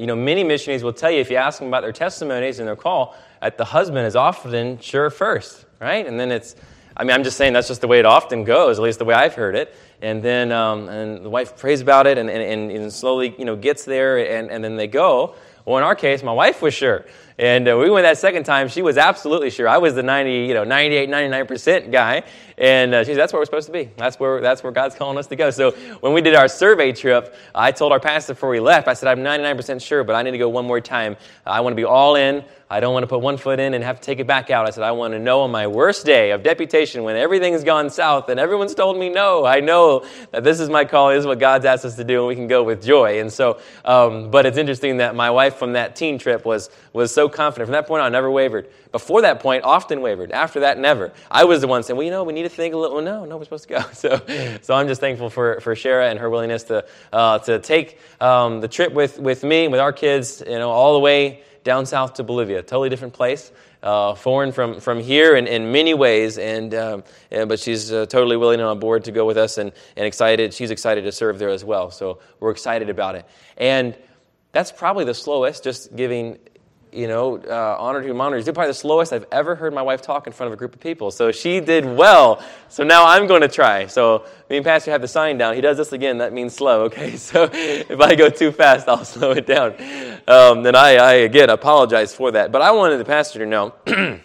you know, many missionaries will tell you if you ask them about their testimonies and their call, that the husband is often sure first, right? And then it's, I mean, I'm just saying that's just the way it often goes, at least the way I've heard it. And then um, and the wife prays about it and, and, and slowly, you know, gets there and, and then they go. Well, in our case, my wife was sure. And uh, we went that second time. She was absolutely sure. I was the 90, you know, 98, 99% guy. And uh, she said, that's where we're supposed to be. That's where, that's where God's calling us to go. So when we did our survey trip, I told our pastor before we left, I said, I'm 99% sure, but I need to go one more time. I want to be all in. I don't want to put one foot in and have to take it back out. I said, I want to know on my worst day of deputation when everything's gone south and everyone's told me no, I know that this is my call, this is what God's asked us to do, and we can go with joy. And so, um, but it's interesting that my wife from that teen trip was, was so confident. From that point on, I never wavered. Before that point, often wavered. After that, never. I was the one saying, well, you know, we need to think a little. No, no, we're supposed to go. So, so I'm just thankful for, for Shara and her willingness to, uh, to take um, the trip with, with me, with our kids, you know, all the way down south to Bolivia, totally different place, uh, foreign from, from here in, in many ways. And, um, and but she's uh, totally willing and on board to go with us and, and excited. She's excited to serve there as well. So we're excited about it. And that's probably the slowest, just giving you know, uh, honor to honor is. Probably the slowest I've ever heard my wife talk in front of a group of people. So she did well. So now I'm going to try. So me and Pastor have the sign down. He does this again. That means slow. Okay. So if I go too fast, I'll slow it down. Um, then I, I again apologize for that. But I wanted the pastor to know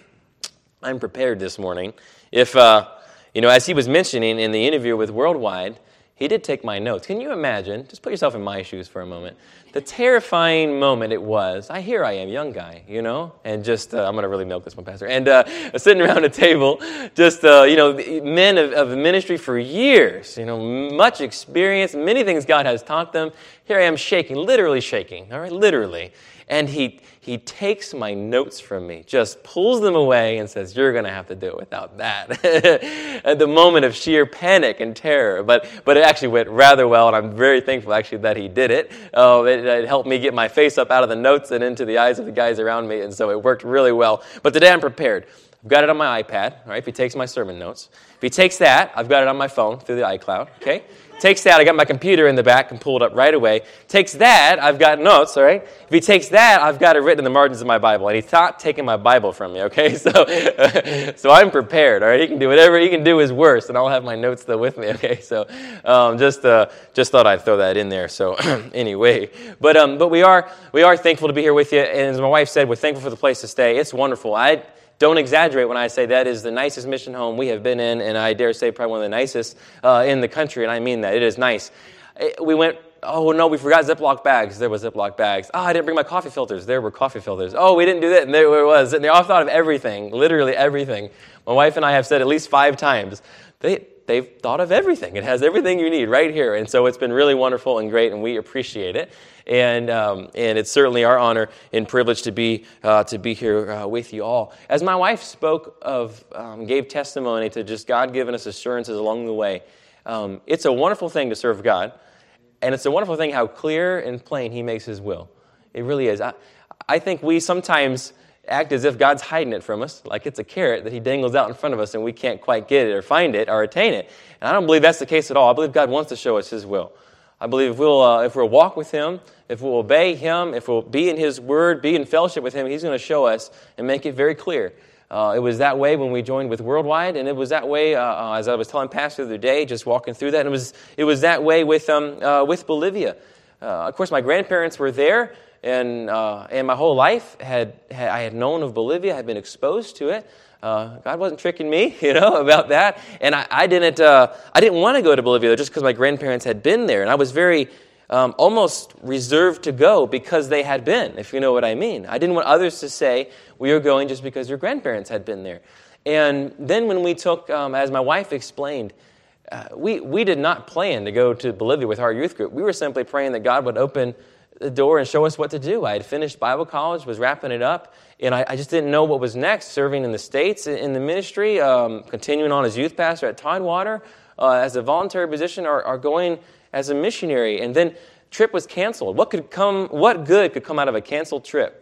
I'm prepared this morning. If uh, you know, as he was mentioning in the interview with Worldwide, he did take my notes. Can you imagine? Just put yourself in my shoes for a moment. The terrifying moment it was. I here I am, young guy, you know, and just uh, I'm to really milk this one, Pastor. And uh, sitting around a table, just uh, you know, men of, of ministry for years, you know, much experience, many things God has taught them. Here I am, shaking, literally shaking. All right, literally. And he, he takes my notes from me, just pulls them away, and says, You're going to have to do it without that. At the moment of sheer panic and terror. But, but it actually went rather well, and I'm very thankful actually that he did it. Uh, it, it helped me get my face up out of the notes and into the eyes of the guys around me, and so it worked really well. But today I'm prepared. I've got it on my iPad, right? If he takes my sermon notes. If he takes that, I've got it on my phone through the iCloud, okay? Takes that, I got my computer in the back and pulled up right away. Takes that, I've got notes, all right? If he takes that, I've got it written in the margins of my Bible. And he's not taking my Bible from me, okay? So, so I'm prepared, all right? He can do whatever he can do is worse, and I'll have my notes still with me, okay? So um, just, uh, just thought I'd throw that in there. So anyway, but, um, but we, are, we are thankful to be here with you. And as my wife said, we're thankful for the place to stay. It's wonderful. I don't exaggerate when I say that is the nicest mission home we have been in, and I dare say probably one of the nicest uh, in the country, and I mean that. It is nice. We went, oh no, we forgot Ziploc bags. There were Ziploc bags. Oh, I didn't bring my coffee filters. There were coffee filters. Oh, we didn't do that, and there it was. And they all thought of everything, literally everything. My wife and I have said at least five times, they, they've thought of everything. It has everything you need right here. And so it's been really wonderful and great, and we appreciate it. And, um, and it's certainly our honor and privilege to be, uh, to be here uh, with you all. As my wife spoke of, um, gave testimony to just God giving us assurances along the way, um, it's a wonderful thing to serve God. And it's a wonderful thing how clear and plain He makes His will. It really is. I, I think we sometimes act as if God's hiding it from us, like it's a carrot that He dangles out in front of us and we can't quite get it or find it or attain it. And I don't believe that's the case at all. I believe God wants to show us His will. I believe if we'll, uh, if we'll walk with Him, if we'll obey Him, if we'll be in His Word, be in fellowship with Him, He's going to show us and make it very clear. Uh, it was that way when we joined with Worldwide, and it was that way, uh, uh as I was telling Pastor the other day, just walking through that. And it was, it was that way with, um, uh, with Bolivia. Uh, of course, my grandparents were there, and, and my whole life had, had, I had known of Bolivia, had been exposed to it. Uh, God wasn't tricking me, you know, about that. And I, I didn't, uh, I didn't want to go to Bolivia just because my grandparents had been there. And I was very, um, almost reserved to go because they had been, if you know what I mean. I didn't want others to say, we are going just because your grandparents had been there. And then when we took, um, as my wife explained, uh, we, we did not plan to go to Bolivia with our youth group. We were simply praying that God would open the door and show us what to do. I had finished Bible college, was wrapping it up, and I, I, just didn't know what was next. Serving in the States in the ministry, um, continuing on as youth pastor at Tidewater, uh, as a voluntary position, or, or, going as a missionary. And then trip was canceled. What could come? What good could come out of a canceled trip?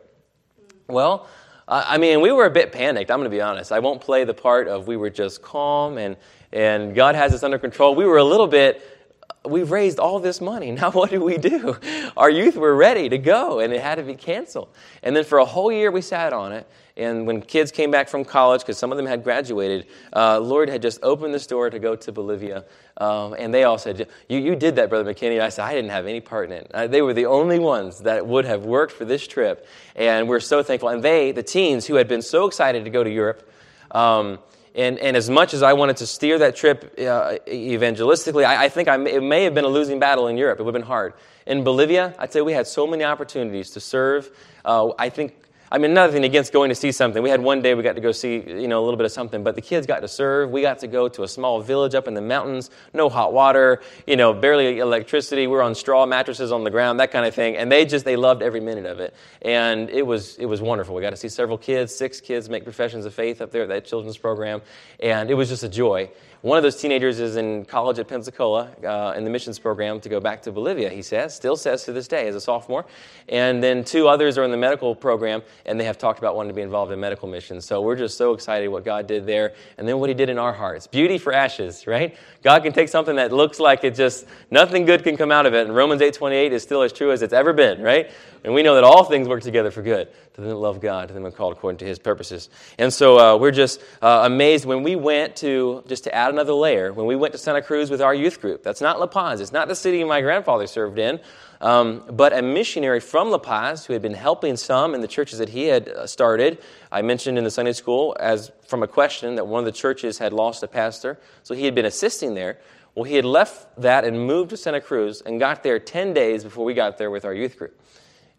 Well, I mean, we were a bit panicked. I'm going to be honest. I won't play the part of we were just calm and and God has us under control. We were a little bit we've raised all this money. Now, what do we do? Our youth were ready to go, and it had to be canceled. And then for a whole year, we sat on it. And when kids came back from college, because some of them had graduated, uh, Lord had just opened this door to go to Bolivia. Um, and they all said, you, you did that, Brother McKinney. I said, I didn't have any part in it. Uh, they were the only ones that would have worked for this trip. And we're so thankful. And they, the teens who had been so excited to go to Europe, um, and, and as much as I wanted to steer that trip uh, evangelistically, I, I think I, it may have been a losing battle in Europe. It would have been hard. In Bolivia, I'd say we had so many opportunities to serve. Uh, I think I mean, nothing against going to see something. We had one day we got to go see, you know, a little bit of something, but the kids got to serve. We got to go to a small village up in the mountains, no hot water, you know, barely electricity. We are on straw mattresses on the ground, that kind of thing. And they just, they loved every minute of it. And it was, it was wonderful. We got to see several kids, six kids make professions of faith up there at that children's program. And it was just a joy. One of those teenagers is in college at Pensacola uh, in the missions program to go back to Bolivia, he says, still says to this day as a sophomore. And then two others are in the medical program, and they have talked about wanting to be involved in medical missions. So we're just so excited what God did there, and then what He did in our hearts. Beauty for ashes, right? God can take something that looks like it just, nothing good can come out of it. And Romans 8.28 is still as true as it's ever been, right? And we know that all things work together for good to them that love God, to them that are called according to his purposes. And so uh, we're just uh, amazed when we went to, just to add another layer, when we went to Santa Cruz with our youth group. That's not La Paz. It's not the city my grandfather served in. Um, but a missionary from La Paz who had been helping some in the churches that he had uh, started. I mentioned in the Sunday school as from a question that one of the churches had lost a pastor, so he had been assisting there. Well, he had left that and moved to Santa Cruz and got there 10 days before we got there with our youth group.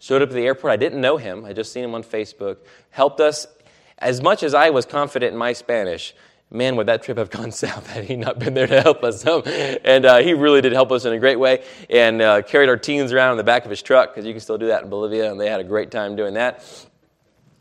Showed up at the airport. I didn't know him. I just seen him on Facebook. Helped us as much as I was confident in my Spanish. Man, would that trip have gone south had he not been there to help us? and uh, he really did help us in a great way and uh, carried our teens around in the back of his truck because you can still do that in Bolivia, and they had a great time doing that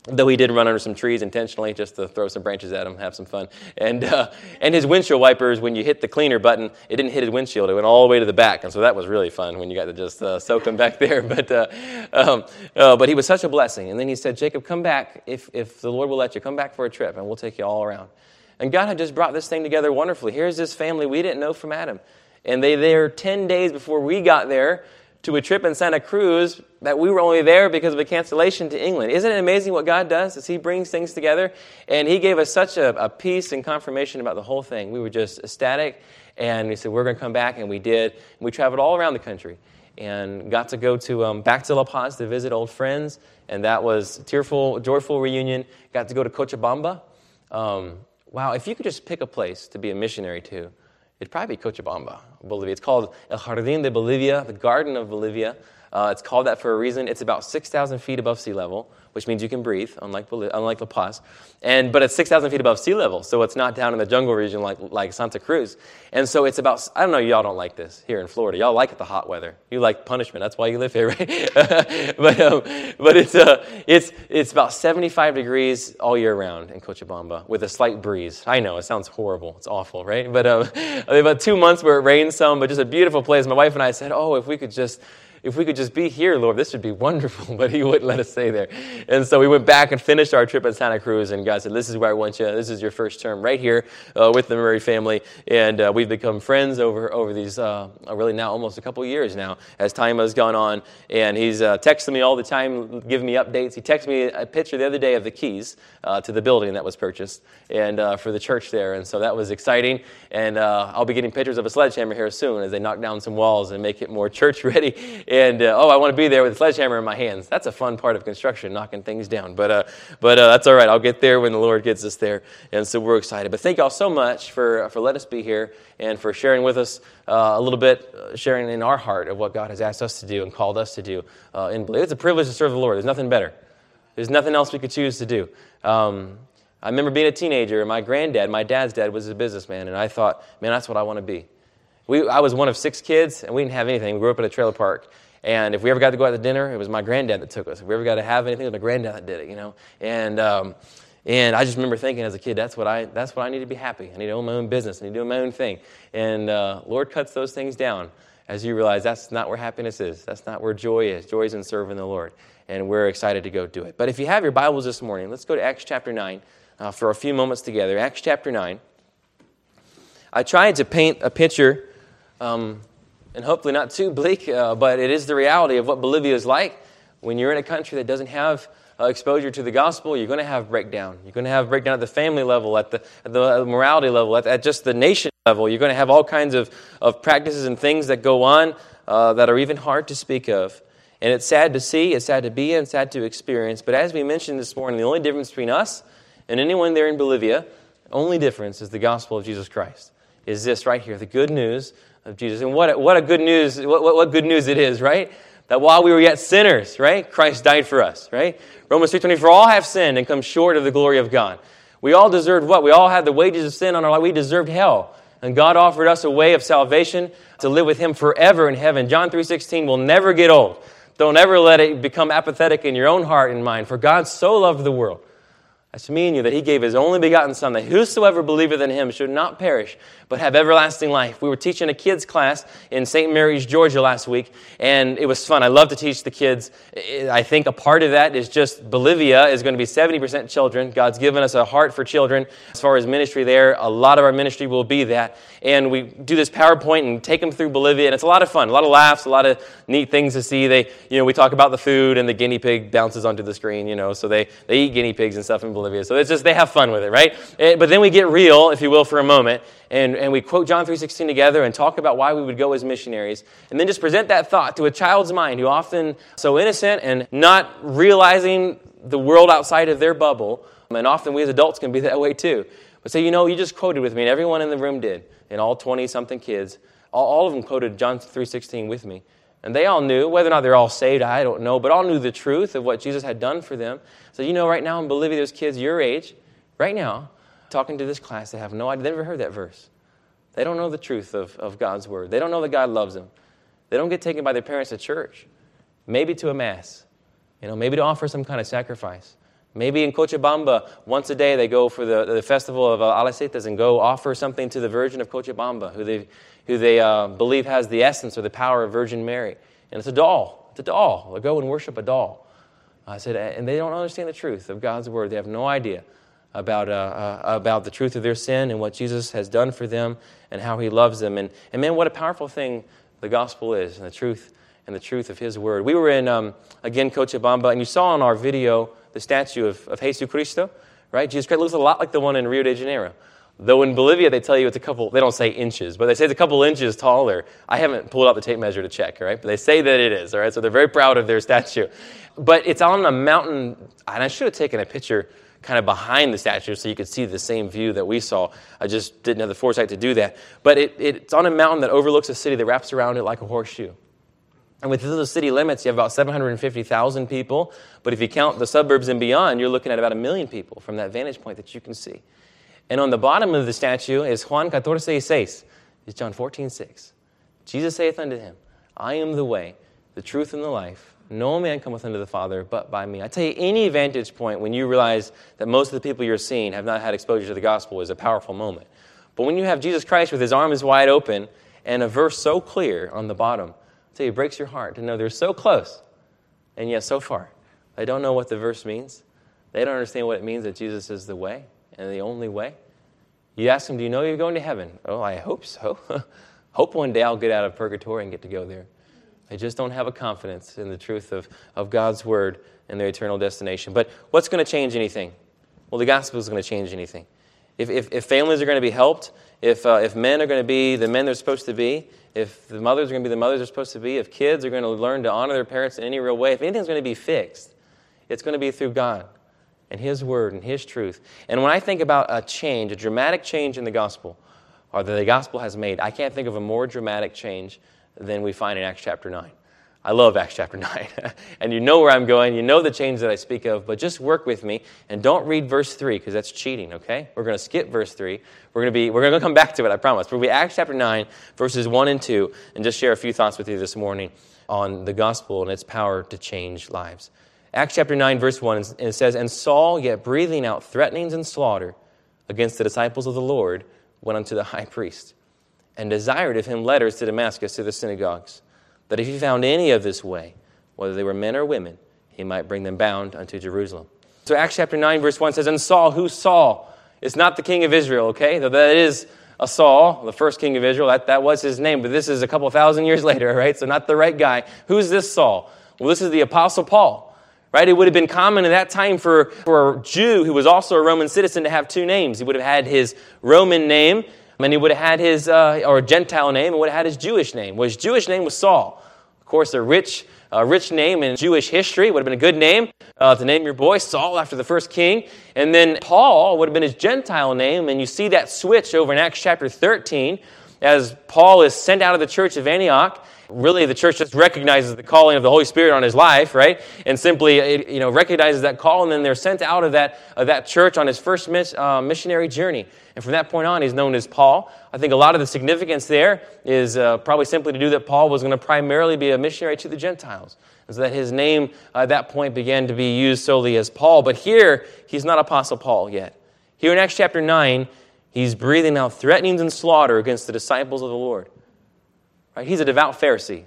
though he did run under some trees intentionally just to throw some branches at him, have some fun. And, uh, and his windshield wipers, when you hit the cleaner button, it didn't hit his windshield. It went all the way to the back. And so that was really fun when you got to just uh, soak him back there. But, uh, um, uh, but he was such a blessing. And then he said, Jacob, come back if, if the Lord will let you. Come back for a trip, and we'll take you all around. And God had just brought this thing together wonderfully. Here's this family we didn't know from Adam. And they there 10 days before we got there to a trip in Santa Cruz that we were only there because of a cancellation to England. Isn't it amazing what God does as He brings things together? And He gave us such a, a peace and confirmation about the whole thing. We were just ecstatic, and we said, We're going to come back, and we did. And we traveled all around the country and got to go to um, back to La Paz to visit old friends, and that was tearful, joyful reunion. Got to go to Cochabamba. Um, wow, if you could just pick a place to be a missionary to, it'd probably be Cochabamba, Bolivia. It's called El Jardín de Bolivia, the Garden of Bolivia. Uh, it's called that for a reason. It's about 6,000 feet above sea level, which means you can breathe, unlike, unlike La Paz. And, but it's 6,000 feet above sea level, so it's not down in the jungle region like, like Santa Cruz. And so it's about, I don't know, y'all don't like this here in Florida. Y'all like the hot weather. You like punishment. That's why you live here, right? but um, but it's, uh, it's, it's about 75 degrees all year round in Cochabamba with a slight breeze. I know, it sounds horrible. It's awful, right? But um, about two months where it rains some, but just a beautiful place. My wife and I said, oh, if we could just if we could just be here, Lord, this would be wonderful. But he wouldn't let us stay there. And so we went back and finished our trip in Santa Cruz, and God said, This is where I want you. This is your first term right here uh, with the Murray family. And uh, we've become friends over, over these, uh, really now almost a couple years now as time has gone on. And he's uh, texting me all the time, giving me updates. He texted me a picture the other day of the keys uh, to the building that was purchased and uh, for the church there. And so that was exciting. And I'll be getting pictures of a sledgehammer here soon as they knock down some walls and make it more church ready and uh, oh, I want to be there with a sledgehammer in my hands. That's a fun part of construction, knocking things down. But, uh, but uh, that's all right. I'll get there when the Lord gets us there. And so we're excited. But thank y'all so much for, for letting us be here and for sharing with us uh, a little bit, uh, sharing in our heart of what God has asked us to do and called us to do uh, in It's a privilege to serve the Lord. There's nothing better. There's nothing else we could choose to do. Um, I remember being a teenager, and my granddad, my dad's dad, was a businessman, and I thought, man, that's what I want to be. We, I was one of six kids, and we didn't have anything. We grew up in a trailer park. And if we ever got to go out to dinner, it was my granddad that took us. If we ever got to have anything, it was my granddad that did it, you know. And um, and I just remember thinking as a kid, that's what I that's what I need to be happy. I need to own my own business. I need to do my own thing. And uh, Lord cuts those things down as you realize that's not where happiness is. That's not where joy is. Joy is in serving the Lord. And we're excited to go do it. But if you have your Bibles this morning, let's go to Acts chapter 9 uh, for a few moments together. Acts chapter 9. I tried to paint a picture um, and hopefully not too bleak, uh, but it is the reality of what Bolivia is like. When you're in a country that doesn't have uh, exposure to the gospel, you're going to have breakdown. You're going to have breakdown at the family level, at the, at the morality level, at, at, just the nation level. You're going to have all kinds of, of practices and things that go on uh, that are even hard to speak of. And it's sad to see, it's sad to be it's sad to experience. But as we mentioned this morning, the only difference between us and anyone there in Bolivia, only difference is the gospel of Jesus Christ. Is this right here, the good news of Jesus. And what, what a good news, what, what, what good news it is, right? That while we were yet sinners, right, Christ died for us, right? Romans 3.20, for all have sinned and come short of the glory of God. We all deserved what? We all had the wages of sin on our life. We deserved hell. And God offered us a way of salvation to live with Him forever in heaven. John 3.16 will never get old. Don't ever let it become apathetic in your own heart and mind. For God so loved the world that's me and you, that he gave his only begotten Son, that whosoever believeth in him should not perish, but have everlasting life. We were teaching a kids' class in St. Mary's, Georgia last week, and it was fun. I love to teach the kids. I think a part of that is just Bolivia is going to be 70% children. God's given us a heart for children. As far as ministry there, a lot of our ministry will be that. And we do this PowerPoint and take them through Bolivia, and it's a lot of fun, a lot of laughs, a lot of neat things to see. They, you know, we talk about the food, and the guinea pig bounces onto the screen, you know, so they, they eat guinea pigs and stuff in Bolivia. Bolivia. So it's just, they have fun with it, right? Eh, but then we get real, if you will, for a moment, and, and we quote John 3.16 together and talk about why we would go as missionaries, and then just present that thought to a child's mind who often so innocent and not realizing the world outside of their bubble, and often we as adults can be that way too. But say, you know, you just quoted with me, and everyone in the room did, and all 20-something kids, all, all of them quoted John 3.16 with me. And they all knew, whether or not they're all saved, I don't know, but all knew the truth of what Jesus had done for them. So, you know, right now in Bolivia, there's kids your age, right now, talking to this class that have no idea. They've never heard that verse. They don't know the truth of, of God's word. They don't know that God loves them. They don't get taken by their parents to church, maybe to a mass, you know, maybe to offer some kind of sacrifice. Maybe in Cochabamba, once a day they go for the, the festival of uh, Alasitas and go offer something to the Virgin of Cochabamba, who they, who they uh, believe has the essence or the power of Virgin Mary. And it's a doll. It's a doll. They go and worship a doll. I said, and they don't understand the truth of God's word. They have no idea about, uh, uh, about the truth of their sin and what Jesus has done for them and how he loves them. And, and man, what a powerful thing the gospel is and the truth and the truth of his word. We were in, um, again, Cochabamba, and you saw in our video the statue of, of Jesus Cristo, right? Jesus Christ looks a lot like the one in Rio de Janeiro. Though in Bolivia, they tell you it's a couple, they don't say inches, but they say it's a couple inches taller. I haven't pulled out the tape measure to check, right? But they say that it is, all right? So they're very proud of their statue. But it's on a mountain, and I should have taken a picture kind of behind the statue so you could see the same view that we saw. I just didn't have the foresight to do that. But it, it's on a mountain that overlooks a city that wraps around it like a horseshoe. And within the city limits, you have about 750,000 people. But if you count the suburbs and beyond, you're looking at about a million people from that vantage point that you can see. And on the bottom of the statue is Juan 14 6. It's John 14 6. Jesus saith unto him, I am the way, the truth, and the life. No man cometh unto the Father but by me. I tell you, any vantage point when you realize that most of the people you're seeing have not had exposure to the gospel is a powerful moment. But when you have Jesus Christ with his arms wide open and a verse so clear on the bottom, you, it breaks your heart to know they're so close and yet so far. They don't know what the verse means. They don't understand what it means that Jesus is the way and the only way. You ask them, Do you know you're going to heaven? Oh, I hope so. hope one day I'll get out of purgatory and get to go there. They just don't have a confidence in the truth of, of God's word and their eternal destination. But what's going to change anything? Well, the gospel is going to change anything. If, if, if families are going to be helped, if, uh, if men are going to be the men they're supposed to be, if the mothers are going to be the mothers they're supposed to be, if kids are going to learn to honor their parents in any real way, if anything's going to be fixed, it's going to be through God and His Word and His truth. And when I think about a change, a dramatic change in the gospel, or that the gospel has made, I can't think of a more dramatic change than we find in Acts chapter 9. I love Acts chapter 9. and you know where I'm going. You know the change that I speak of, but just work with me and don't read verse 3 because that's cheating, okay? We're going to skip verse 3. We're going to be we're going to come back to it, I promise. We'll be Acts chapter 9 verses 1 and 2 and just share a few thoughts with you this morning on the gospel and its power to change lives. Acts chapter 9 verse 1 and it says, "And Saul, yet breathing out threatenings and slaughter against the disciples of the Lord, went unto the high priest and desired of him letters to Damascus to the synagogues." That if he found any of this way, whether they were men or women, he might bring them bound unto Jerusalem. So Acts chapter 9, verse 1 says, And Saul, who's Saul? It's not the king of Israel, okay? Though that is a Saul, the first king of Israel. That, that was his name, but this is a couple thousand years later, right? So not the right guy. Who's this Saul? Well, this is the Apostle Paul. Right? It would have been common in that time for, for a Jew who was also a Roman citizen to have two names. He would have had his Roman name, and he would have had his, uh, or Gentile name, and would have had his Jewish name. Well, his Jewish name was Saul. Of course, a rich, rich name in Jewish history. Would have been a good name uh, to name your boy Saul after the first king. And then Paul would have been his Gentile name, and you see that switch over in Acts chapter 13 as Paul is sent out of the church of Antioch really the church just recognizes the calling of the Holy Spirit on his life, right? And simply, you know, recognizes that call, and then they're sent out of that, of that church on his first miss, uh, missionary journey. And from that point on, he's known as Paul. I think a lot of the significance there is uh, probably simply to do that Paul was going to primarily be a missionary to the Gentiles. So that his name uh, at that point began to be used solely as Paul. But here, he's not Apostle Paul yet. Here in Acts chapter 9, he's breathing out threatenings and slaughter against the disciples of the Lord. Right? He's a devout Pharisee.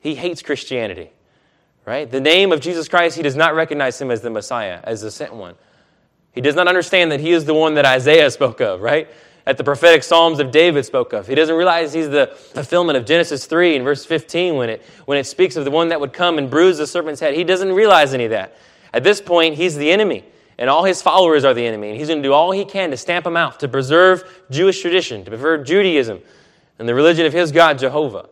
He hates Christianity. Right? The name of Jesus Christ, he does not recognize him as the Messiah, as the sent one. He does not understand that he is the one that Isaiah spoke of, right? That the prophetic Psalms of David spoke of. He doesn't realize he's the fulfillment of Genesis 3 in verse 15 when it, when it speaks of the one that would come and bruise the serpent's head. He doesn't realize any of that. At this point, he's the enemy, and all his followers are the enemy. And he's going to do all he can to stamp them out, to preserve Jewish tradition, to preserve Judaism, and the religion of his God, Jehovah.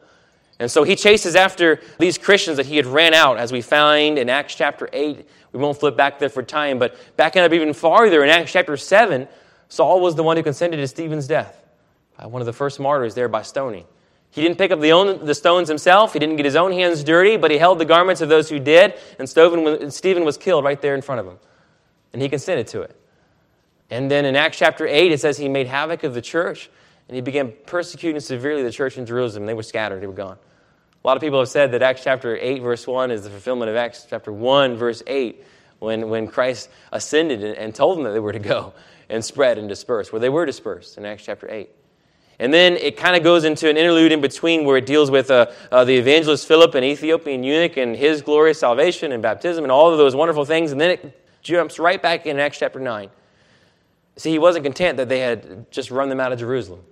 And so he chases after these Christians that he had ran out, as we find in Acts chapter 8. We won't flip back there for time, but backing up even farther in Acts chapter 7, Saul was the one who consented to Stephen's death, one of the first martyrs there by stoning. He didn't pick up the, own, the, stones himself. He didn't get his own hands dirty, but he held the garments of those who did, and Stephen was killed right there in front of him. And he consented to it. And then in Acts chapter 8, it says he made havoc of the church. And he began persecuting severely the church in Jerusalem. They were scattered, they were gone. A lot of people have said that Acts chapter 8, verse 1 is the fulfillment of Acts chapter 1, verse 8, when, when Christ ascended and, and told them that they were to go and spread and disperse, where they were dispersed in Acts chapter 8. And then it kind of goes into an interlude in between where it deals with uh, uh, the evangelist Philip, an Ethiopian eunuch, and his glorious salvation and baptism and all of those wonderful things. And then it jumps right back in Acts chapter 9. See, he wasn't content that they had just run them out of Jerusalem.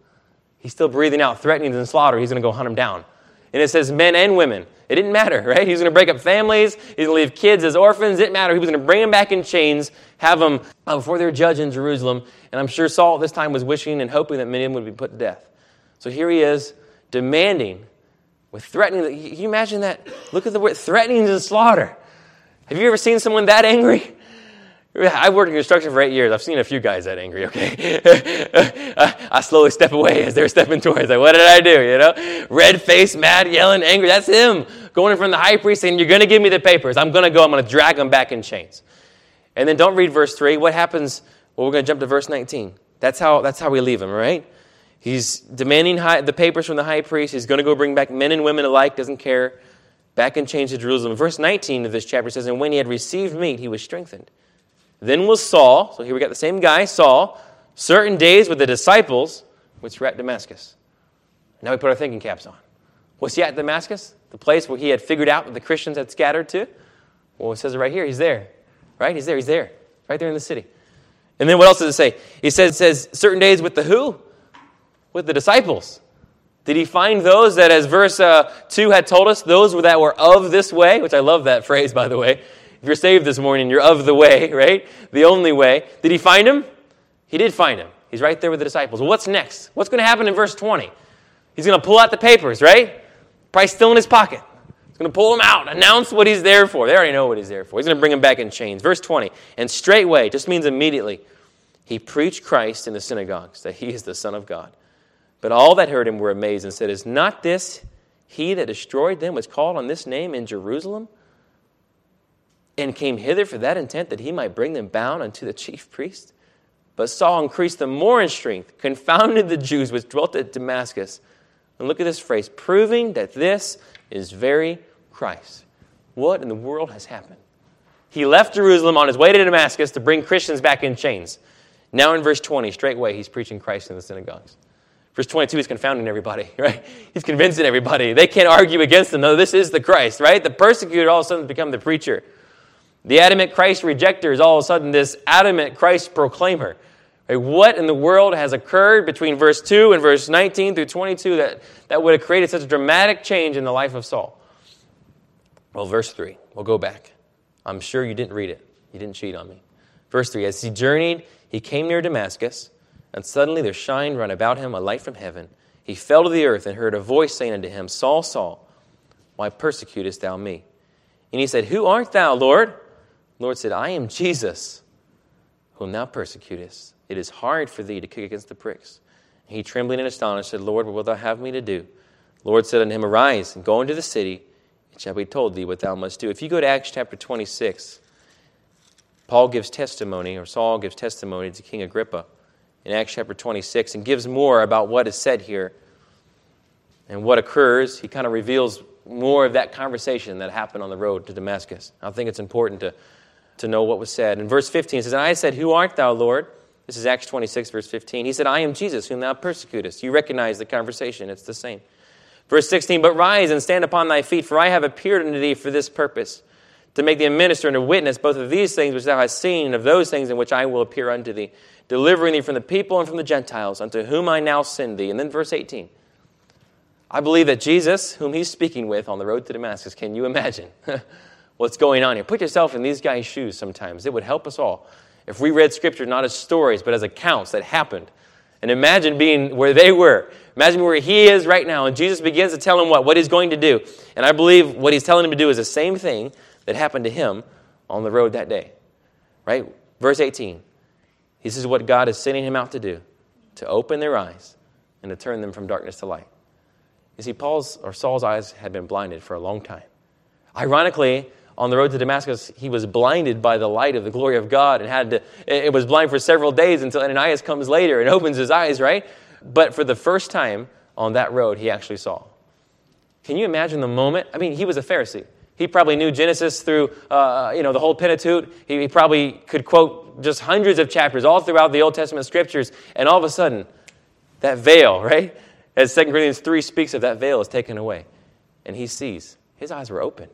He's still breathing out threatenings and slaughter. He's going to go hunt them down. And it says men and women. It didn't matter, right? He's going to break up families. He's going to leave kids as orphans. It didn't matter. He was going to bring them back in chains, have them uh, before their judge in Jerusalem. And I'm sure Saul at this time was wishing and hoping that many of them would be put to death. So here he is demanding with threatening. Can you imagine that? Look at the word threatening and slaughter. Have you ever seen someone that angry? I've worked in construction for eight years. I've seen a few guys that angry, okay? I slowly step away as they're stepping towards. Like, what did I do? You know? Red face, mad, yelling, angry. That's him going in front of the high priest saying, You're going to give me the papers. I'm going to go. I'm going to drag them back in chains. And then don't read verse 3. What happens? Well, we're going to jump to verse 19. That's how, that's how we leave him, right? He's demanding high, the papers from the high priest. He's going to go bring back men and women alike, doesn't care. Back in chains to Jerusalem. Verse 19 of this chapter says, And when he had received meat, he was strengthened. Then was Saul, so here we got the same guy, Saul, certain days with the disciples, which were at Damascus. Now we put our thinking caps on. Was he at Damascus? The place where he had figured out that the Christians had scattered to? Well, it says it right here. He's there. Right? He's there. He's there. Right there in the city. And then what else does it say? He says, it says certain days with the who? With the disciples. Did he find those that, as verse uh, 2 had told us, those that were of this way? Which I love that phrase, by the way. If you're saved this morning, you're of the way, right? The only way. Did he find him? He did find him. He's right there with the disciples. Well, what's next? What's going to happen in verse 20? He's going to pull out the papers, right? Probably still in his pocket. He's going to pull them out, announce what he's there for. They already know what he's there for. He's going to bring them back in chains. Verse 20. And straightway just means immediately. He preached Christ in the synagogues, that he is the Son of God. But all that heard him were amazed and said, Is not this he that destroyed them was called on this name in Jerusalem? And came hither for that intent that he might bring them bound unto the chief priest. But Saul increased them more in strength, confounded the Jews which dwelt at Damascus. And look at this phrase proving that this is very Christ. What in the world has happened? He left Jerusalem on his way to Damascus to bring Christians back in chains. Now in verse 20, straightway, he's preaching Christ in the synagogues. Verse 22, he's confounding everybody, right? He's convincing everybody. They can't argue against him. No, this is the Christ, right? The persecutor all of a sudden become the preacher. The adamant Christ rejecter is all of a sudden this adamant Christ proclaimer. What in the world has occurred between verse 2 and verse 19 through 22 that, that would have created such a dramatic change in the life of Saul? Well, verse 3, we'll go back. I'm sure you didn't read it. You didn't cheat on me. Verse 3 As he journeyed, he came near Damascus, and suddenly there shined round about him a light from heaven. He fell to the earth and heard a voice saying unto him, Saul, Saul, why persecutest thou me? And he said, Who art thou, Lord? Lord said, I am Jesus, whom thou persecutest. It is hard for thee to kick against the pricks. And he, trembling and astonished, said, Lord, what wilt thou have me to do? Lord said unto him, Arise and go into the city, it shall be told thee what thou must do. If you go to Acts chapter 26, Paul gives testimony, or Saul gives testimony to King Agrippa in Acts chapter 26 and gives more about what is said here and what occurs. He kind of reveals more of that conversation that happened on the road to Damascus. I think it's important to, to know what was said. In verse 15, it says, And I said, Who art thou, Lord? This is Acts 26, verse 15. He said, I am Jesus, whom thou persecutest. You recognize the conversation, it's the same. Verse 16, But rise and stand upon thy feet, for I have appeared unto thee for this purpose, to make thee a minister and a witness both of these things which thou hast seen, and of those things in which I will appear unto thee, delivering thee from the people and from the Gentiles, unto whom I now send thee. And then verse 18. I believe that Jesus, whom he's speaking with on the road to Damascus, can you imagine what's going on here? Put yourself in these guys' shoes sometimes. It would help us all if we read Scripture not as stories, but as accounts that happened. And imagine being where they were. Imagine where he is right now. And Jesus begins to tell him what? What he's going to do. And I believe what he's telling him to do is the same thing that happened to him on the road that day. Right? Verse 18. This is what God is sending him out to do to open their eyes and to turn them from darkness to light. You see, Paul's or Saul's eyes had been blinded for a long time. Ironically, on the road to Damascus, he was blinded by the light of the glory of God and had to, it was blind for several days until Ananias comes later and opens his eyes, right? But for the first time on that road, he actually saw. Can you imagine the moment? I mean, he was a Pharisee. He probably knew Genesis through, uh, you know, the whole Pentateuch. He, he probably could quote just hundreds of chapters all throughout the Old Testament scriptures. And all of a sudden, that veil, right? As 2 Corinthians 3 speaks of, that veil is taken away. And he sees. His eyes were opened.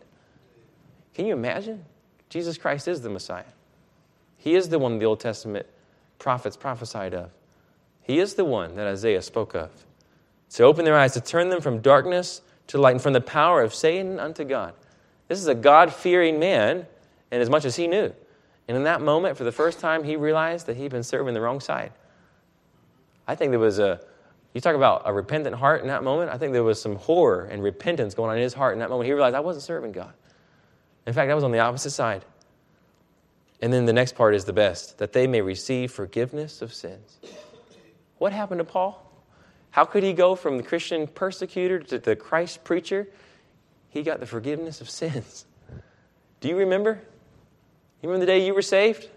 Can you imagine? Jesus Christ is the Messiah. He is the one the Old Testament prophets prophesied of. He is the one that Isaiah spoke of. To open their eyes, to turn them from darkness to light, and from the power of Satan unto God. This is a God fearing man, and as much as he knew. And in that moment, for the first time, he realized that he'd been serving the wrong side. I think there was a, you talk about a repentant heart in that moment. I think there was some horror and repentance going on in his heart in that moment. He realized I wasn't serving God. In fact, I was on the opposite side. And then the next part is the best that they may receive forgiveness of sins. What happened to Paul? How could he go from the Christian persecutor to the Christ preacher? He got the forgiveness of sins. Do you remember? You remember the day you were saved?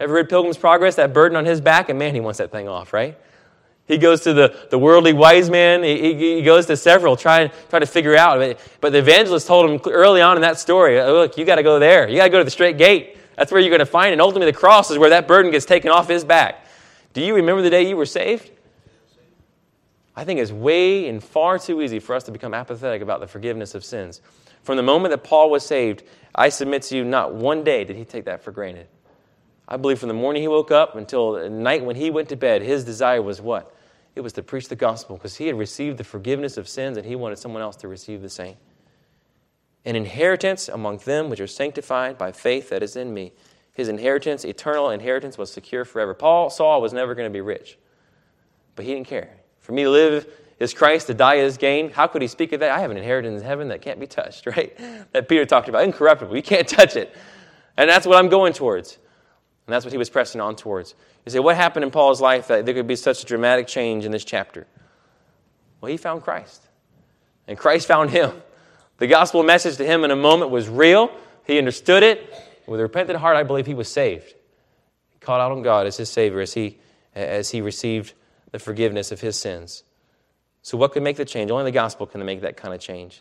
Ever read Pilgrim's Progress? That burden on his back? And man, he wants that thing off, right? He goes to the, the worldly wise man. He, he goes to several, trying try to figure out. But the evangelist told him early on in that story, oh, look, you got to go there. You got to go to the straight gate. That's where you're going to find it. And ultimately, the cross is where that burden gets taken off his back. Do you remember the day you were saved? I think it's way and far too easy for us to become apathetic about the forgiveness of sins. From the moment that Paul was saved, I submit to you, not one day did he take that for granted. I believe from the morning he woke up until the night when he went to bed, his desire was what? It was to preach the gospel because he had received the forgiveness of sins and he wanted someone else to receive the same. An inheritance among them which are sanctified by faith that is in me. His inheritance, eternal inheritance, was secure forever. Paul Saul was never going to be rich, but he didn't care. For me to live is Christ, to die is gain. How could he speak of that? I have an inheritance in heaven that can't be touched, right? That Peter talked about, incorruptible. You can't touch it. And that's what I'm going towards. And that's what he was pressing on towards. You say, what happened in Paul's life that there could be such a dramatic change in this chapter? Well, he found Christ. And Christ found him. The gospel message to him in a moment was real. He understood it. With a repentant heart, I believe he was saved. He called out on God as his Savior as he, as he received the forgiveness of his sins. So, what could make the change? Only the gospel can make that kind of change.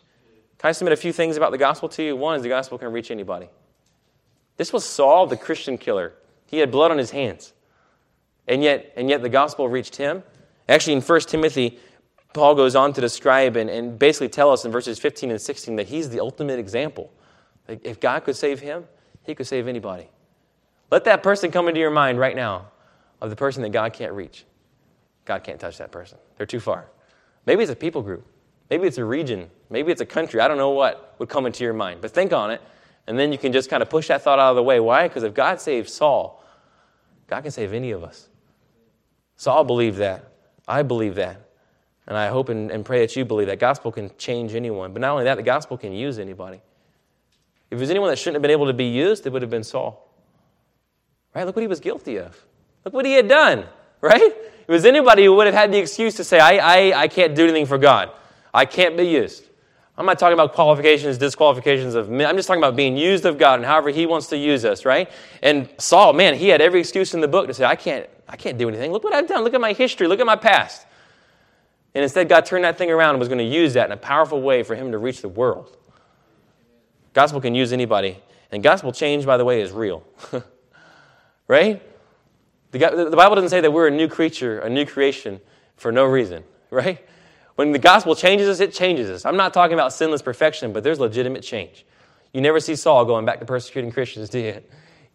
Can I submit a few things about the gospel to you? One is the gospel can reach anybody. This was Saul, the Christian killer. He had blood on his hands. And yet, and yet the gospel reached him. Actually, in 1 Timothy, Paul goes on to describe and, and basically tell us in verses 15 and 16 that he's the ultimate example. Like if God could save him, he could save anybody. Let that person come into your mind right now. of the person that God can't reach. God can't touch that person. They're too far. Maybe it's a people group. Maybe it's a region. Maybe it's a country. I don't know what would come into your mind. But think on it, and then you can just kind of push that thought out of the way. Why? Because if God saved Saul, God can save any of us. Saul believed that. I believe that. And I hope and, and pray that you believe that gospel can change anyone. But not only that, the gospel can use anybody. If there's anyone that shouldn't have been able to be used, it would have been Saul. Right? Look what he was guilty of. Look what he had done. Right? If it was anybody who would have had the excuse to say, I, I, I can't do anything for God, I can't be used. I'm not talking about qualifications, disqualifications of men. I'm just talking about being used of God and however He wants to use us, right? And Saul, man, he had every excuse in the book to say, I can't, I can't do anything. Look what I've done. Look at my history. Look at my past. And instead, God turned that thing around and was going to use that in a powerful way for him to reach the world. Gospel can use anybody. And gospel change, by the way, is real. right? The, the Bible doesn't say that we're a new creature, a new creation for no reason, right? When the gospel changes us, it changes us. I'm not talking about sinless perfection, but there's legitimate change. You never see Saul going back to persecuting Christians, do you? You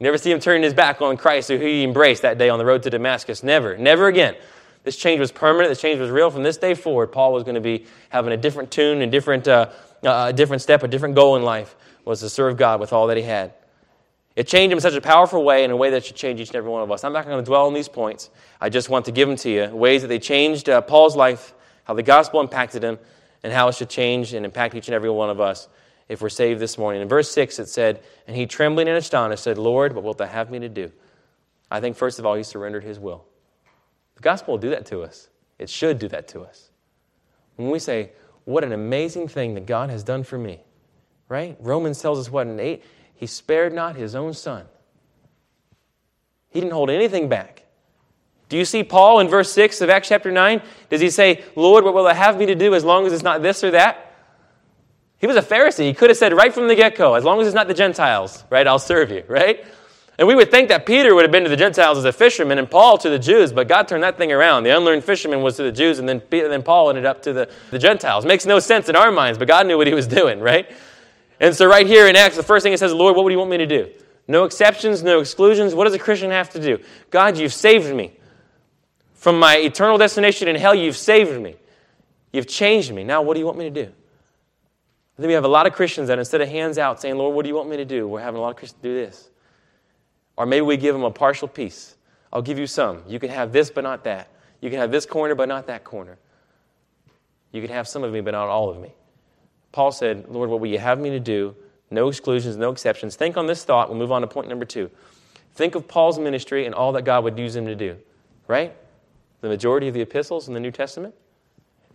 never see him turning his back on Christ, who he embraced that day on the road to Damascus. Never, never again. This change was permanent. This change was real. From this day forward, Paul was going to be having a different tune, a different, uh, uh, a different step, a different goal in life was to serve God with all that he had. It changed him in such a powerful way, in a way that should change each and every one of us. I'm not going to dwell on these points. I just want to give them to you ways that they changed uh, Paul's life, how the gospel impacted him, and how it should change and impact each and every one of us if we're saved this morning. In verse 6, it said, And he, trembling and astonished, said, Lord, what wilt thou have me to do? I think, first of all, he surrendered his will. The gospel will do that to us. It should do that to us. When we say, What an amazing thing that God has done for me, right? Romans tells us what in 8, he spared not his own son. He didn't hold anything back. Do you see Paul in verse 6 of Acts chapter 9? Does he say, Lord, what will I have me to do as long as it's not this or that? He was a Pharisee. He could have said right from the get go, as long as it's not the Gentiles, right, I'll serve you, right? And we would think that Peter would have been to the Gentiles as a fisherman and Paul to the Jews, but God turned that thing around. The unlearned fisherman was to the Jews, and then, then Paul ended up to the, the Gentiles. Makes no sense in our minds, but God knew what he was doing, right? And so, right here in Acts, the first thing it says, Lord, what would you want me to do? No exceptions, no exclusions. What does a Christian have to do? God, you've saved me. From my eternal destination in hell, you've saved me. You've changed me. Now, what do you want me to do? I think we have a lot of Christians that instead of hands out saying, Lord, what do you want me to do? We're having a lot of Christians do this. Or maybe we give them a partial piece. I'll give you some. You can have this, but not that. You can have this corner, but not that corner. You can have some of me, but not all of me. Paul said, Lord, what will you have me to do? No exclusions, no exceptions. Think on this thought. We'll move on to point number two. Think of Paul's ministry and all that God would use him to do, right? The majority of the epistles in the New Testament.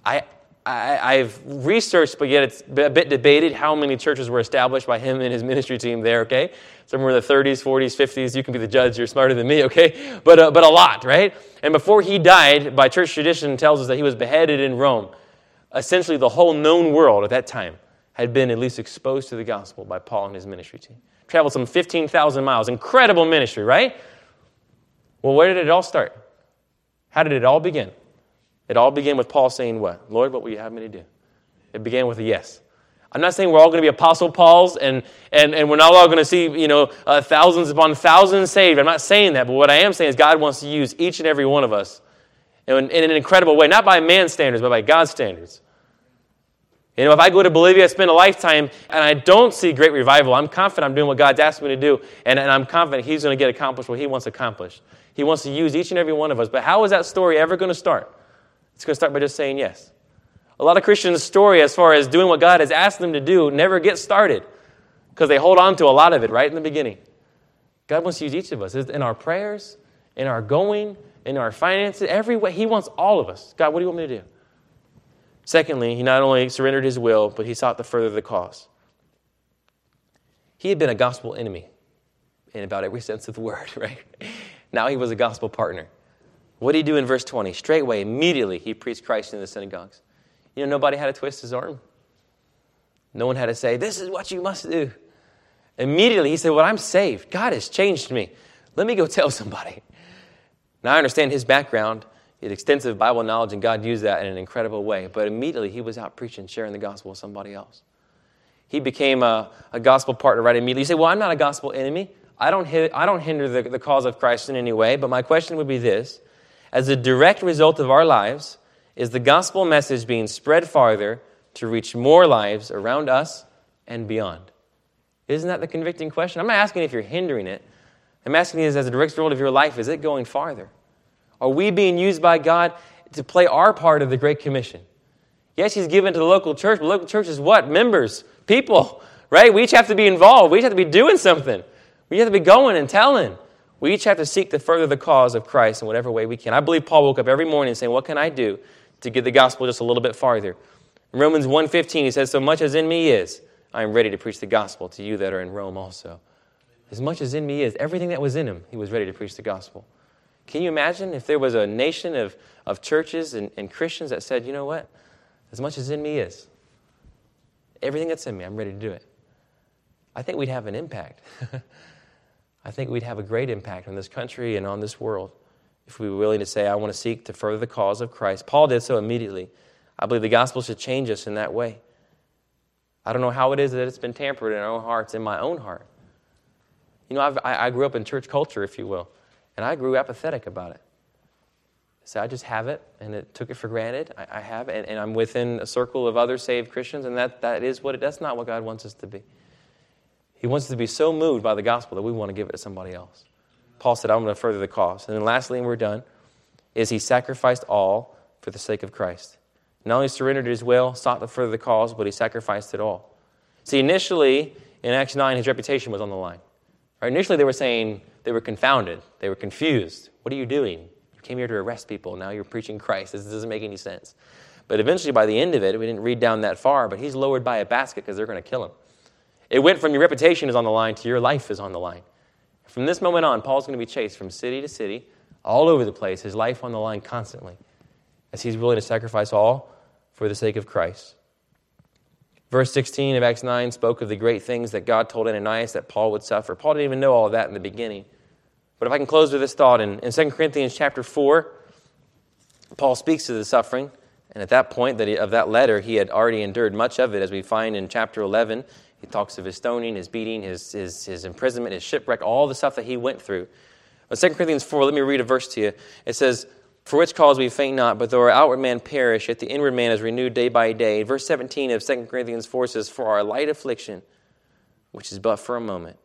I, I, have researched, but yet it's a bit debated how many churches were established by him and his ministry team there, okay? Somewhere in the 30s, 40s, 50s. You can be the judge. You're smarter than me, okay? But, uh, but a lot, right? And before he died, by church tradition, tells us that he was beheaded in Rome essentially the whole known world at that time had been at least exposed to the gospel by Paul and his ministry team. Traveled some 15,000 miles. Incredible ministry, right? Well, where did it all start? How did it all begin? It all began with Paul saying, What? Lord, what will you have me to do? It began with a yes. I'm not saying we're all going to be Apostle Pauls and, and, and we're not all going to see, you know, uh, thousands upon thousands saved. I'm not saying that, but what I am saying is God wants to use each and every one of us in, in an incredible way, not by man's standards, but by God's standards. You know, if I go to Bolivia, I spend a lifetime, and I don't see great revival, I'm confident I'm doing what God's asked me to do, and, and I'm confident He's going to get accomplished what He wants accomplished. He wants to use each and every one of us. But how is that story ever going to start? It's going to start by just saying yes. A lot of Christians' story, as far as doing what God has asked them to do, never gets started because they hold on to a lot of it right in the beginning. God wants to use each of us in our prayers, in our going, in our finances, every way. He wants all of us. God, what do you want me to do? Secondly, he not only surrendered his will, but he sought to further the cause. He had been a gospel enemy in about every sense of the word, right? Now he was a gospel partner. What did he do in verse 20? Straightway, immediately, he preached Christ in the synagogues. You know, nobody had to twist his arm. No one had to say, This is what you must do. Immediately, he said, Well, I'm saved. God has changed me. Let me go tell somebody. Now, I understand his background. He had extensive Bible knowledge, and God used that in an incredible way. But immediately, he was out preaching, sharing the gospel with somebody else. He became a, a gospel partner right immediately. You say, Well, I'm not a gospel enemy. I don't, I don't hinder the, the cause of Christ in any way, but my question would be this As a direct result of our lives, is the gospel message being spread farther to reach more lives around us and beyond? Isn't that the convicting question? I'm not asking if you're hindering it. I'm asking you as a direct result of your life, is it going farther? Are we being used by God to play our part of the Great Commission? Yes, He's given to the local church, but local church is what? Members, people, right? We each have to be involved. We each have to be doing something. We have to be going and telling. We each have to seek to further the cause of Christ in whatever way we can. I believe Paul woke up every morning saying, What can I do to get the gospel just a little bit farther? In Romans 1.15, he says, So much as in me is, I am ready to preach the gospel to you that are in Rome also. As much as in me is, everything that was in him, he was ready to preach the gospel. Can you imagine if there was a nation of, of churches and, and Christians that said, you know what? As much as in me is, everything that's in me, I'm ready to do it. I think we'd have an impact. I think we'd have a great impact on this country and on this world if we were willing to say, I want to seek to further the cause of Christ. Paul did so immediately. I believe the gospel should change us in that way. I don't know how it is that it's been tampered in our own hearts, in my own heart. You know, I've, i grew up in church culture, if you will, and I grew apathetic about it. So I just have it, and it took it for granted. I, I have it, and, and, I'm within a circle of other saved Christians, and that, that is what it, that's not what God wants us to be. He wants us to be so moved by the gospel that we want to give it to somebody else. Paul said, I'm going to further the cause. And then lastly, and we're done, is he sacrificed all for the sake of Christ. Not only surrendered his will, sought to further the cause, but he sacrificed it all. See, initially, in Acts 9, his reputation was on the line. Right? Initially, they were saying they were confounded, they were confused. What are you doing? You came here to arrest people, now you're preaching Christ. This doesn't make any sense. But eventually, by the end of it, we didn't read down that far, but he's lowered by a basket because they're going to kill him. It went from your reputation is on the line to your life is on the line. From this moment on, Paul's going to be chased from city to city, all over the place, his life on the line constantly, as he's willing to sacrifice all for the sake of Christ. Verse 16 of Acts 9 spoke of the great things that God told Ananias that Paul would suffer. Paul didn't even know all of that in the beginning. But if I can close with this thought, in, in 2 Corinthians chapter 4, Paul speaks to the suffering. And at that point that he, of that letter, he had already endured much of it, as we find in chapter 11. He talks of his stoning, his beating, his, his, his imprisonment, his shipwreck, all the stuff that he went through. But 2 Corinthians 4, let me read a verse to you. It says, for which cause we faint not, but though our outward man perish, yet the inward man is renewed day by day. Verse 17 of 2 Corinthians 4 says, For our light affliction, which is but for a moment,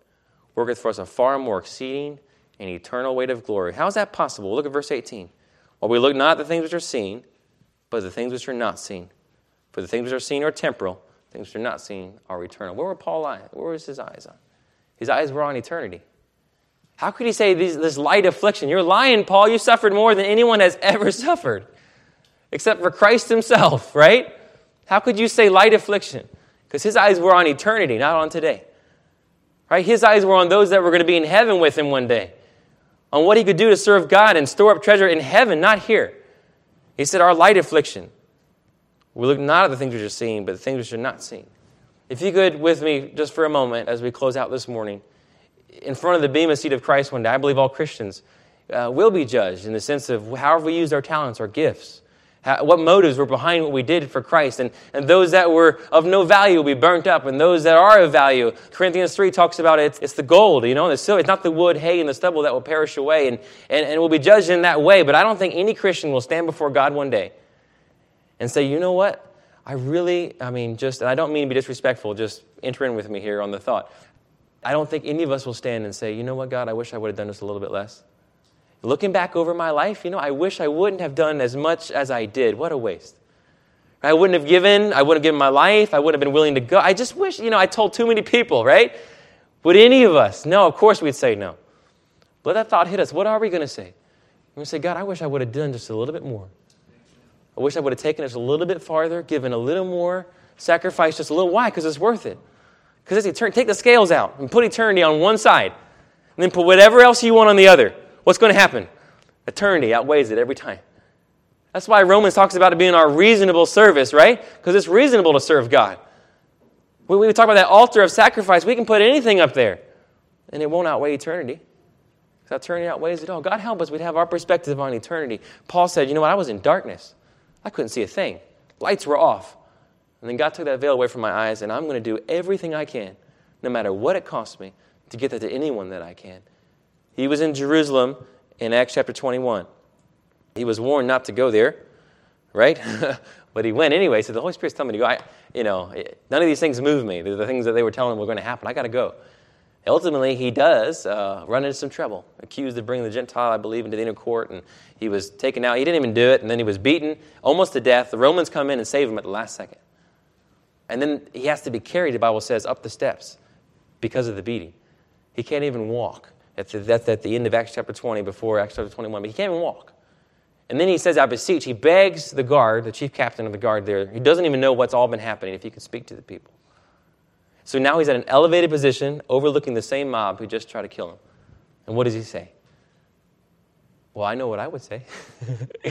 worketh for us a far more exceeding and eternal weight of glory. How is that possible? Look at verse 18. While we look not at the things which are seen, but the things which are not seen. For the things which are seen are temporal, things are not seen are eternal. Where were Paul eyes? Where was his eyes on? His eyes were on eternity. How could he say this, this light affliction? You're lying, Paul. You suffered more than anyone has ever suffered, except for Christ himself, right? How could you say light affliction? Because his eyes were on eternity, not on today. Right? His eyes were on those that were going to be in heaven with him one day, on what he could do to serve God and store up treasure in heaven, not here. He said, Our light affliction. We look not at the things which are seen, but the things which are not seen. If you could, with me, just for a moment, as we close out this morning, in front of the Bema seat of Christ one day, I believe all Christians uh, will be judged in the sense of how have we used our talents, our gifts, how, what motives were behind what we did for Christ. And, and those that were of no value will be burnt up, and those that are of value, Corinthians 3 talks about it, it's, it's the gold, you know, the silver. It's not the wood, hay, and the stubble that will perish away, and, and, and will be judged in that way. But I don't think any Christian will stand before God one day and say, you know what? I really, I mean, just, and I don't mean to be disrespectful, just enter in with me here on the thought. I don't think any of us will stand and say, you know what, God, I wish I would have done just a little bit less. Looking back over my life, you know, I wish I wouldn't have done as much as I did. What a waste. I wouldn't have given, I wouldn't have given my life, I wouldn't have been willing to go. I just wish, you know, I told too many people, right? Would any of us? No, of course we'd say no. Let that thought hit us. What are we going to say? We're going to say, God, I wish I would have done just a little bit more. I wish I would have taken us a little bit farther, given a little more, sacrificed just a little. Why? Because it's worth it. Because it's eternity. Take the scales out and put eternity on one side, and then put whatever else you want on the other. What's going to happen? Eternity outweighs it every time. That's why Romans talks about it being our reasonable service, right? Because it's reasonable to serve God. When we talk about that altar of sacrifice, we can put anything up there, and it won't outweigh eternity. Because eternity outweighs it all. God help us, we'd have our perspective on eternity. Paul said, You know what? I was in darkness, I couldn't see a thing. Lights were off. And then God took that veil away from my eyes, and I'm going to do everything I can, no matter what it costs me, to get that to anyone that I can. He was in Jerusalem in Acts chapter 21. He was warned not to go there, right? but he went anyway. So the Holy Spirit's telling me to go. I, you know, none of these things move me. The things that they were telling him were going to happen. I got to go. Ultimately, he does uh, run into some trouble, accused of bringing the Gentile, I believe, into the inner court, and he was taken out. He didn't even do it, and then he was beaten almost to death. The Romans come in and save him at the last second. And then he has to be carried, the Bible says, up the steps because of the beating. He can't even walk. That's at the end of Acts chapter 20, before Acts chapter 21, but he can't even walk. And then he says, I beseech, he begs the guard, the chief captain of the guard there, he doesn't even know what's all been happening, if he could speak to the people. So now he's at an elevated position, overlooking the same mob who just tried to kill him. And what does he say? Well, I know what I would say. you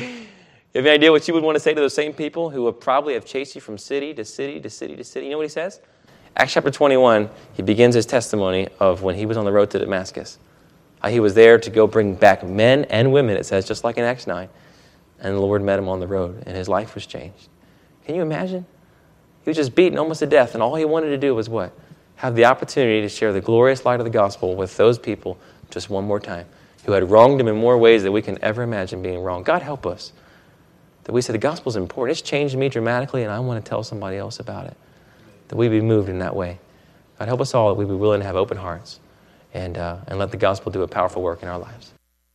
have any idea what you would want to say to those same people who would probably have chased you from city to city to city to city? You know what he says? Acts chapter 21, he begins his testimony of when he was on the road to Damascus. Uh, he was there to go bring back men and women, it says, just like in Acts 9. And the Lord met him on the road, and his life was changed. Can you imagine? He was just beaten almost to death, and all he wanted to do was what? Have the opportunity to share the glorious light of the gospel with those people just one more time who had wronged him in more ways than we can ever imagine being wrong. God help us. That we say the gospel is important. It's changed me dramatically, and I want to tell somebody else about it. That we be moved in that way. God help us all that we be willing to have open hearts and, uh, and let the gospel do a powerful work in our lives.